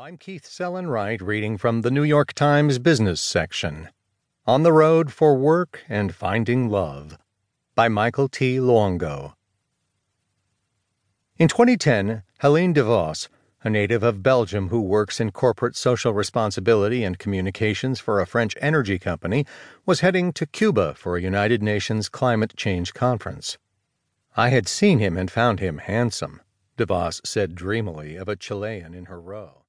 I'm Keith Sellon-Wright reading from the New York Times business section. On the Road for Work and Finding Love by Michael T. Luongo. In 2010, Heleen Devos, a native of Belgium who works in corporate social responsibility and communications for a French energy company, was heading to Cuba for a United Nations climate change conference. I had seen him and found him handsome, Devos said dreamily of a Chilean in her row.